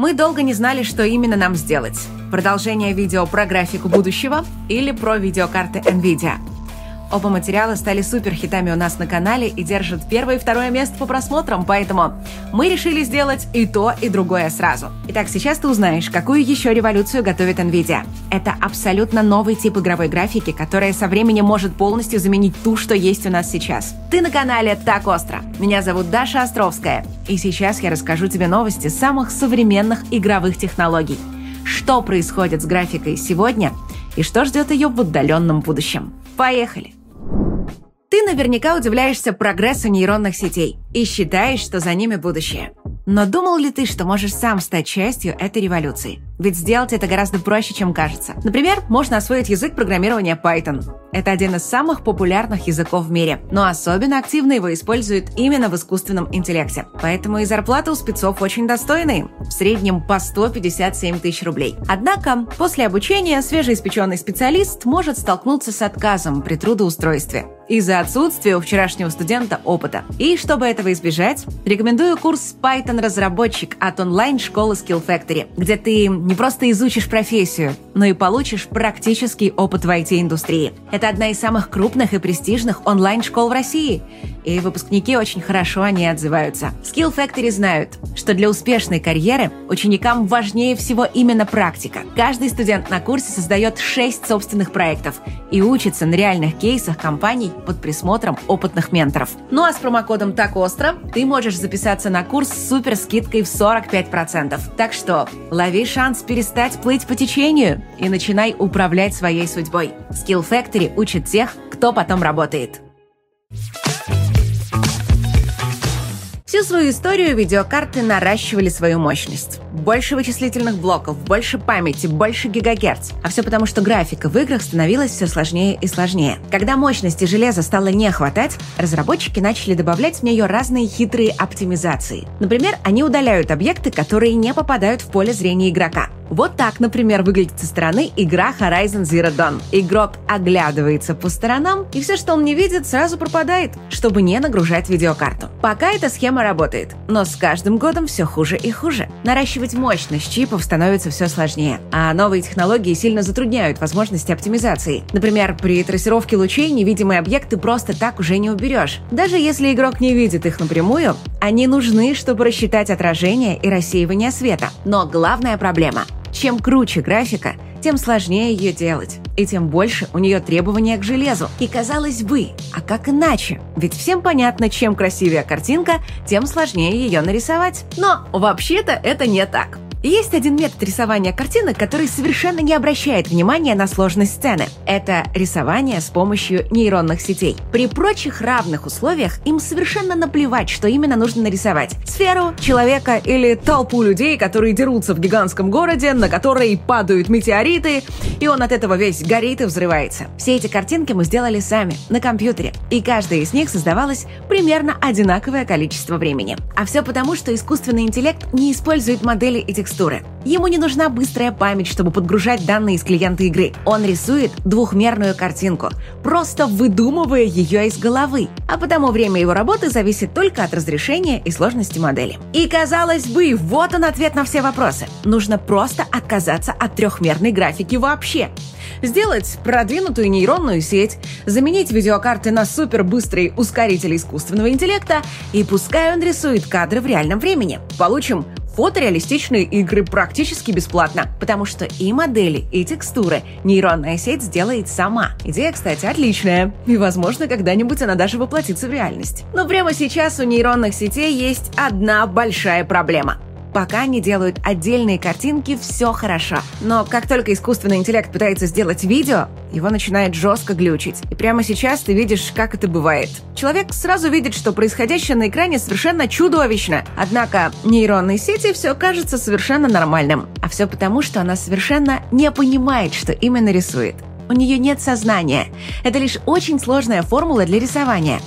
Мы долго не знали, что именно нам сделать. Продолжение видео про графику будущего или про видеокарты NVIDIA. Оба материала стали суперхитами у нас на канале и держат первое и второе место по просмотрам, поэтому мы решили сделать и то, и другое сразу. Итак, сейчас ты узнаешь, какую еще революцию готовит NVIDIA. Это абсолютно новый тип игровой графики, которая со временем может полностью заменить ту, что есть у нас сейчас. Ты на канале Так Остро. Меня зовут Даша Островская, и сейчас я расскажу тебе новости самых современных игровых технологий. Что происходит с графикой сегодня и что ждет ее в отдаленном будущем. Поехали! Ты наверняка удивляешься прогрессу нейронных сетей и считаешь, что за ними будущее. Но думал ли ты, что можешь сам стать частью этой революции? Ведь сделать это гораздо проще, чем кажется. Например, можно освоить язык программирования Python. Это один из самых популярных языков в мире, но особенно активно его используют именно в искусственном интеллекте. Поэтому и зарплаты у спецов очень достойные, в среднем по 157 тысяч рублей. Однако, после обучения свежеиспеченный специалист может столкнуться с отказом при трудоустройстве из-за отсутствия у вчерашнего студента опыта. И чтобы этого избежать, рекомендую курс Python-разработчик от онлайн-школы Skill Factory, где ты не просто изучишь профессию, но и получишь практический опыт в IT-индустрии. Это одна из самых крупных и престижных онлайн-школ в России и выпускники очень хорошо о ней отзываются. Skill Factory знают, что для успешной карьеры ученикам важнее всего именно практика. Каждый студент на курсе создает 6 собственных проектов и учится на реальных кейсах компаний под присмотром опытных менторов. Ну а с промокодом «Так остро» ты можешь записаться на курс с супер скидкой в 45%. Так что лови шанс перестать плыть по течению и начинай управлять своей судьбой. Skill Factory учит тех, кто потом работает. Всю свою историю видеокарты наращивали свою мощность. Больше вычислительных блоков, больше памяти, больше гигагерц. А все потому, что графика в играх становилась все сложнее и сложнее. Когда мощности железа стало не хватать, разработчики начали добавлять в нее разные хитрые оптимизации. Например, они удаляют объекты, которые не попадают в поле зрения игрока. Вот так, например, выглядит со стороны игра Horizon Zero Dawn. Игрок оглядывается по сторонам, и все, что он не видит, сразу пропадает, чтобы не нагружать видеокарту. Пока эта схема работает, но с каждым годом все хуже и хуже. Наращивать мощность чипов становится все сложнее, а новые технологии сильно затрудняют возможности оптимизации. Например, при трассировке лучей невидимые объекты просто так уже не уберешь. Даже если игрок не видит их напрямую, они нужны, чтобы рассчитать отражение и рассеивание света. Но главная проблема чем круче графика, тем сложнее ее делать, и тем больше у нее требования к железу. И казалось бы, а как иначе? Ведь всем понятно, чем красивее картинка, тем сложнее ее нарисовать. Но вообще-то это не так. Есть один метод рисования картинок, который совершенно не обращает внимания на сложность сцены. Это рисование с помощью нейронных сетей. При прочих равных условиях им совершенно наплевать, что именно нужно нарисовать. Сферу, человека или толпу людей, которые дерутся в гигантском городе, на который падают метеориты, и он от этого весь горит и взрывается. Все эти картинки мы сделали сами, на компьютере, и каждая из них создавалась примерно одинаковое количество времени. А все потому, что искусственный интеллект не использует модели этих текстуры. Ему не нужна быстрая память, чтобы подгружать данные из клиента игры. Он рисует двухмерную картинку, просто выдумывая ее из головы. А потому время его работы зависит только от разрешения и сложности модели. И казалось бы, вот он ответ на все вопросы. Нужно просто отказаться от трехмерной графики вообще. Сделать продвинутую нейронную сеть, заменить видеокарты на супербыстрые ускорители искусственного интеллекта и пускай он рисует кадры в реальном времени. Получим фотореалистичные игры практически бесплатно, потому что и модели, и текстуры нейронная сеть сделает сама. Идея, кстати, отличная, и, возможно, когда-нибудь она даже воплотится в реальность. Но прямо сейчас у нейронных сетей есть одна большая проблема – Пока они делают отдельные картинки, все хорошо. Но как только искусственный интеллект пытается сделать видео, его начинает жестко глючить. И прямо сейчас ты видишь, как это бывает. Человек сразу видит, что происходящее на экране совершенно чудовищно. Однако нейронной сети все кажется совершенно нормальным. А все потому, что она совершенно не понимает, что именно рисует. У нее нет сознания. Это лишь очень сложная формула для рисования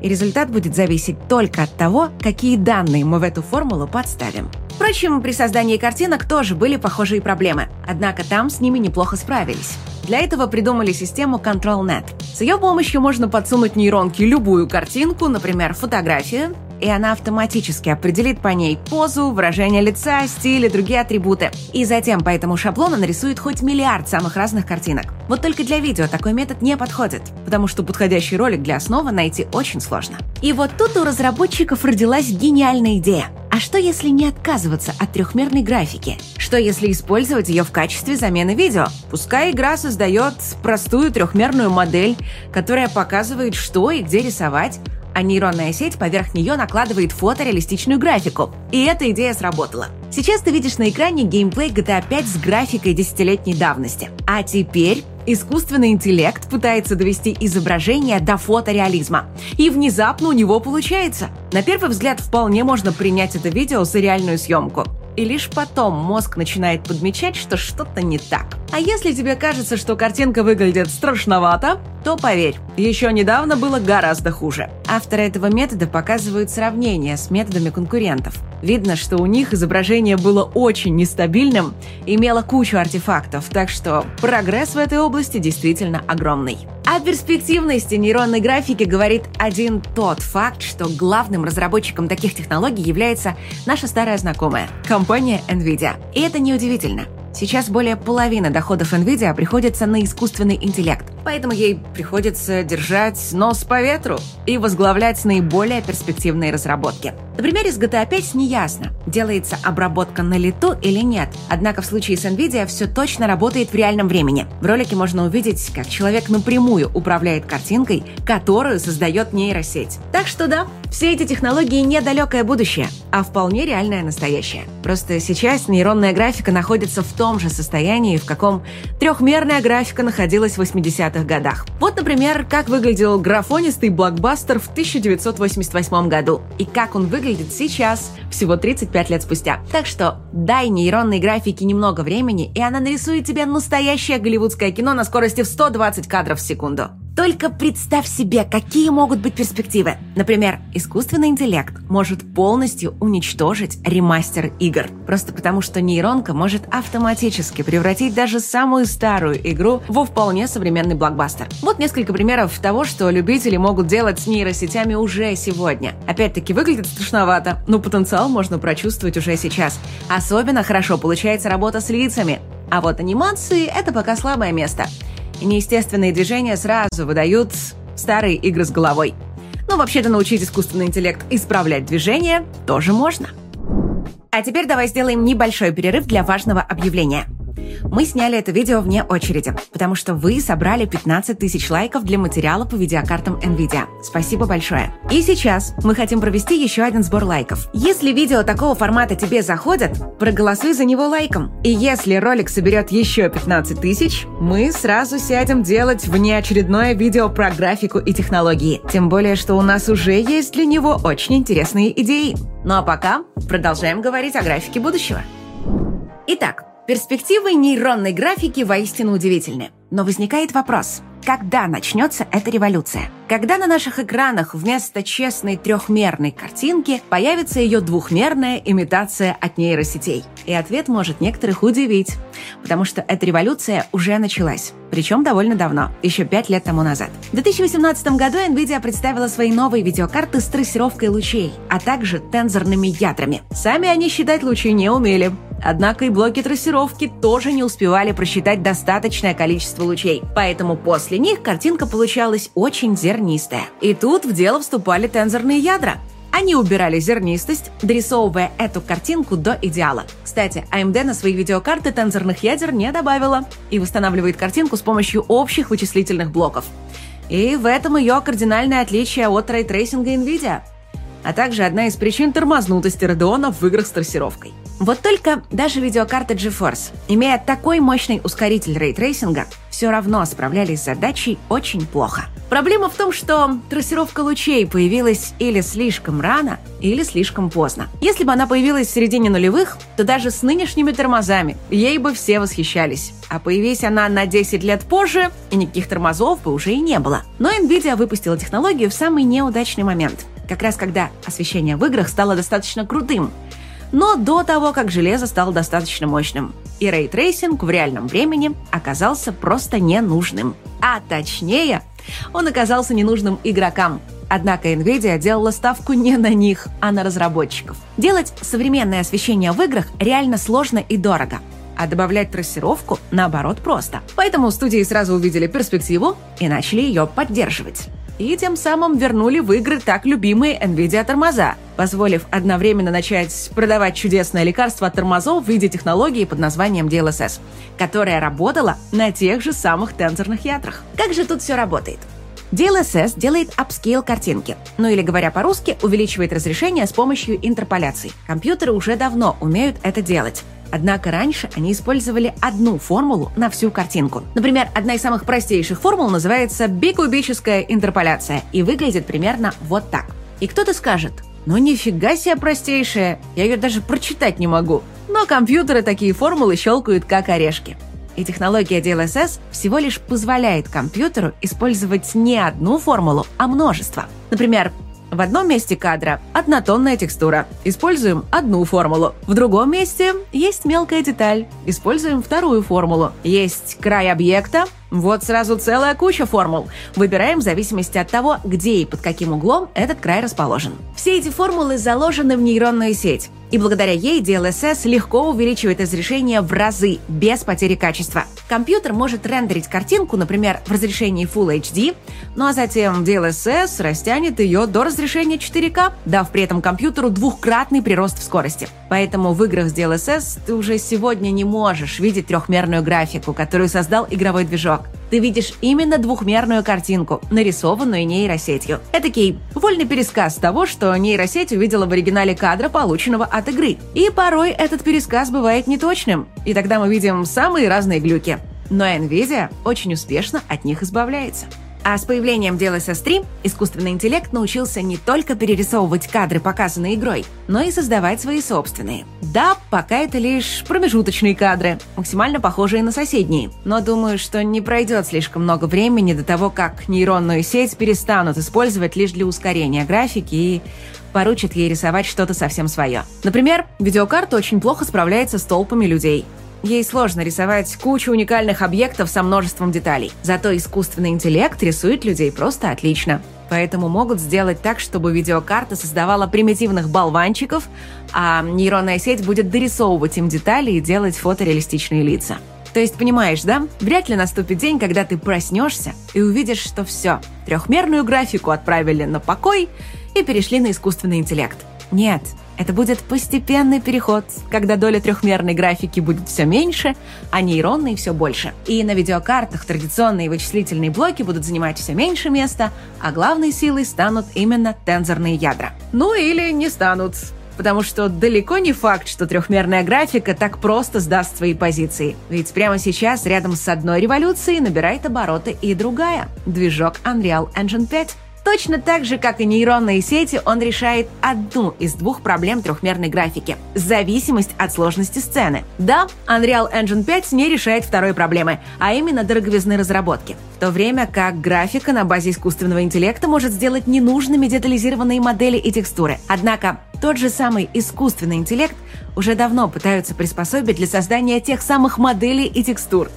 и результат будет зависеть только от того, какие данные мы в эту формулу подставим. Впрочем, при создании картинок тоже были похожие проблемы, однако там с ними неплохо справились. Для этого придумали систему ControlNet. С ее помощью можно подсунуть нейронке любую картинку, например, фотографию, и она автоматически определит по ней позу, выражение лица, стиль и другие атрибуты. И затем по этому шаблону нарисует хоть миллиард самых разных картинок. Вот только для видео такой метод не подходит, потому что подходящий ролик для основы найти очень сложно. И вот тут у разработчиков родилась гениальная идея. А что если не отказываться от трехмерной графики? Что если использовать ее в качестве замены видео? Пускай игра создает простую трехмерную модель, которая показывает, что и где рисовать, а нейронная сеть поверх нее накладывает фотореалистичную графику. И эта идея сработала. Сейчас ты видишь на экране геймплей GTA 5 с графикой десятилетней давности. А теперь искусственный интеллект пытается довести изображение до фотореализма. И внезапно у него получается. На первый взгляд вполне можно принять это видео за реальную съемку и лишь потом мозг начинает подмечать, что что-то не так. А если тебе кажется, что картинка выглядит страшновато, то поверь, еще недавно было гораздо хуже. Авторы этого метода показывают сравнение с методами конкурентов. Видно, что у них изображение было очень нестабильным, имело кучу артефактов, так что прогресс в этой области действительно огромный. О перспективности нейронной графики говорит один тот факт, что главным разработчиком таких технологий является наша старая знакомая – компания NVIDIA. И это неудивительно. Сейчас более половины доходов NVIDIA приходится на искусственный интеллект, поэтому ей приходится держать нос по ветру и возглавлять наиболее перспективные разработки. На примере с GTA 5 неясно, делается обработка на лету или нет, однако в случае с NVIDIA все точно работает в реальном времени. В ролике можно увидеть, как человек напрямую управляет картинкой, которую создает нейросеть. Так что да, все эти технологии недалекое будущее, а вполне реальное настоящее. Просто сейчас нейронная графика находится в том же состоянии, в каком трехмерная графика находилась в 80-х годах. Вот, например, как выглядел графонистый блокбастер в 1988 году и как он выглядит сейчас, всего 35 лет спустя. Так что дай нейронной графике немного времени, и она нарисует тебе настоящее голливудское кино на скорости в 120 кадров в секунду. Только представь себе, какие могут быть перспективы. Например, искусственный интеллект может полностью уничтожить ремастер игр. Просто потому, что нейронка может автоматически превратить даже самую старую игру во вполне современный блокбастер. Вот несколько примеров того, что любители могут делать с нейросетями уже сегодня. Опять-таки, выглядит страшновато, но потенциал можно прочувствовать уже сейчас. Особенно хорошо получается работа с лицами. А вот анимации — это пока слабое место — и неестественные движения сразу выдают старые игры с головой. Но вообще-то научить искусственный интеллект исправлять движения тоже можно. А теперь давай сделаем небольшой перерыв для важного объявления – мы сняли это видео вне очереди, потому что вы собрали 15 тысяч лайков для материала по видеокартам NVIDIA. Спасибо большое. И сейчас мы хотим провести еще один сбор лайков. Если видео такого формата тебе заходят, проголосуй за него лайком. И если ролик соберет еще 15 тысяч, мы сразу сядем делать внеочередное видео про графику и технологии. Тем более, что у нас уже есть для него очень интересные идеи. Ну а пока продолжаем говорить о графике будущего. Итак, Перспективы нейронной графики воистину удивительны. Но возникает вопрос, когда начнется эта революция? Когда на наших экранах вместо честной трехмерной картинки появится ее двухмерная имитация от нейросетей? И ответ может некоторых удивить, потому что эта революция уже началась. Причем довольно давно, еще пять лет тому назад. В 2018 году NVIDIA представила свои новые видеокарты с трассировкой лучей, а также тензорными ядрами. Сами они считать лучи не умели, Однако и блоки трассировки тоже не успевали просчитать достаточное количество лучей, поэтому после них картинка получалась очень зернистая. И тут в дело вступали тензорные ядра. Они убирали зернистость, дорисовывая эту картинку до идеала. Кстати, AMD на свои видеокарты тензорных ядер не добавила и восстанавливает картинку с помощью общих вычислительных блоков. И в этом ее кардинальное отличие от рейтрейсинга NVIDIA – а также одна из причин тормознутости Radeon в играх с трассировкой. Вот только даже видеокарты GeForce, имея такой мощный ускоритель рейтрейсинга, все равно справлялись с задачей очень плохо. Проблема в том, что трассировка лучей появилась или слишком рано, или слишком поздно. Если бы она появилась в середине нулевых, то даже с нынешними тормозами ей бы все восхищались. А появись она на 10 лет позже, и никаких тормозов бы уже и не было. Но Nvidia выпустила технологию в самый неудачный момент – как раз когда освещение в играх стало достаточно крутым, но до того, как железо стало достаточно мощным. И рейтрейсинг в реальном времени оказался просто ненужным. А точнее, он оказался ненужным игрокам. Однако NVIDIA делала ставку не на них, а на разработчиков. Делать современное освещение в играх реально сложно и дорого а добавлять трассировку, наоборот, просто. Поэтому студии сразу увидели перспективу и начали ее поддерживать. И тем самым вернули в игры так любимые NVIDIA тормоза, позволив одновременно начать продавать чудесное лекарство от тормозов в виде технологии под названием DLSS, которая работала на тех же самых тензорных ядрах. Как же тут все работает? DLSS делает апскейл картинки, ну или говоря по-русски, увеличивает разрешение с помощью интерполяции. Компьютеры уже давно умеют это делать. Однако раньше они использовали одну формулу на всю картинку. Например, одна из самых простейших формул называется бикубическая интерполяция и выглядит примерно вот так. И кто-то скажет, ну нифига себе простейшая, я ее даже прочитать не могу. Но компьютеры такие формулы щелкают как орешки. И технология DLSS всего лишь позволяет компьютеру использовать не одну формулу, а множество. Например, в одном месте кадра однотонная текстура. Используем одну формулу. В другом месте есть мелкая деталь. Используем вторую формулу. Есть край объекта. Вот сразу целая куча формул. Выбираем в зависимости от того, где и под каким углом этот край расположен. Все эти формулы заложены в нейронную сеть. И благодаря ей DLSS легко увеличивает разрешение в разы, без потери качества. Компьютер может рендерить картинку, например, в разрешении Full HD, ну а затем DLSS растянет ее до разрешения 4К, дав при этом компьютеру двухкратный прирост в скорости. Поэтому в играх с DLSS ты уже сегодня не можешь видеть трехмерную графику, которую создал игровой движок ты видишь именно двухмерную картинку, нарисованную нейросетью. Этакий вольный пересказ того, что нейросеть увидела в оригинале кадра, полученного от игры. И порой этот пересказ бывает неточным, и тогда мы видим самые разные глюки. Но NVIDIA очень успешно от них избавляется. А с появлением DLSS 3 искусственный интеллект научился не только перерисовывать кадры, показанные игрой, но и создавать свои собственные. Да, пока это лишь промежуточные кадры, максимально похожие на соседние. Но думаю, что не пройдет слишком много времени до того, как нейронную сеть перестанут использовать лишь для ускорения графики и поручат ей рисовать что-то совсем свое. Например, видеокарта очень плохо справляется с толпами людей. Ей сложно рисовать кучу уникальных объектов со множеством деталей. Зато искусственный интеллект рисует людей просто отлично. Поэтому могут сделать так, чтобы видеокарта создавала примитивных болванчиков, а нейронная сеть будет дорисовывать им детали и делать фотореалистичные лица. То есть, понимаешь, да? Вряд ли наступит день, когда ты проснешься и увидишь, что все, трехмерную графику отправили на покой и перешли на искусственный интеллект. Нет, это будет постепенный переход, когда доля трехмерной графики будет все меньше, а нейронной все больше. И на видеокартах традиционные вычислительные блоки будут занимать все меньше места, а главной силой станут именно тензорные ядра. Ну или не станут, потому что далеко не факт, что трехмерная графика так просто сдаст свои позиции. Ведь прямо сейчас рядом с одной революцией набирает обороты и другая – движок Unreal Engine 5. Точно так же, как и нейронные сети, он решает одну из двух проблем трехмерной графики – зависимость от сложности сцены. Да, Unreal Engine 5 не решает второй проблемы, а именно дороговизны разработки. В то время как графика на базе искусственного интеллекта может сделать ненужными детализированные модели и текстуры. Однако тот же самый искусственный интеллект уже давно пытаются приспособить для создания тех самых моделей и текстур.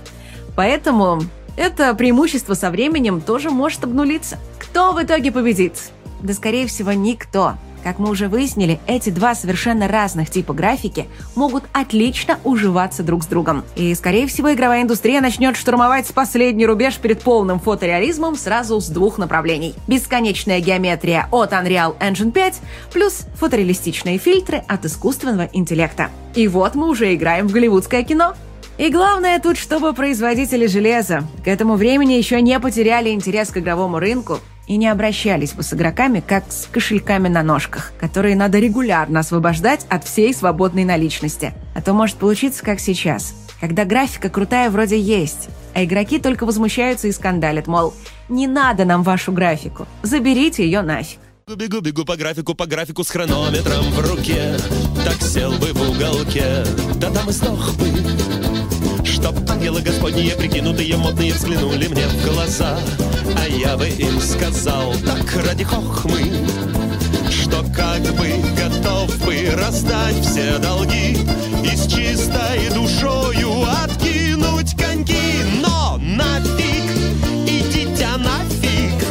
Поэтому это преимущество со временем тоже может обнулиться. Кто в итоге победит? Да, скорее всего, никто. Как мы уже выяснили, эти два совершенно разных типа графики могут отлично уживаться друг с другом. И, скорее всего, игровая индустрия начнет штурмовать последний рубеж перед полным фотореализмом сразу с двух направлений. Бесконечная геометрия от Unreal Engine 5 плюс фотореалистичные фильтры от искусственного интеллекта. И вот мы уже играем в голливудское кино. И главное тут, чтобы производители железа к этому времени еще не потеряли интерес к игровому рынку и не обращались бы с игроками как с кошельками на ножках, которые надо регулярно освобождать от всей свободной наличности. А то может получиться как сейчас, когда графика крутая вроде есть, а игроки только возмущаются и скандалят, мол, не надо нам вашу графику, заберите ее нафиг. Бегу, бегу по графику, по графику с хронометром в руке Так сел бы в уголке, да там и сдох бы Чтоб ангелы господние, прикинутые модные, взглянули мне в глаза. А я бы им сказал, так ради хохмы Что как бы готов бы раздать все долги И с чистой душою откинуть коньки Но нафиг, идите нафиг.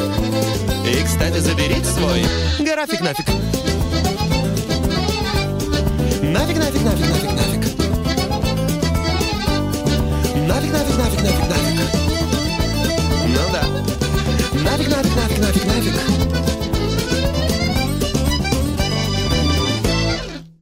И, кстати, заберите свой график нафиг. Нафиг, нафиг, нафиг, нафиг, нафиг. Нафиг, нафиг, нафиг, нафиг, нафиг.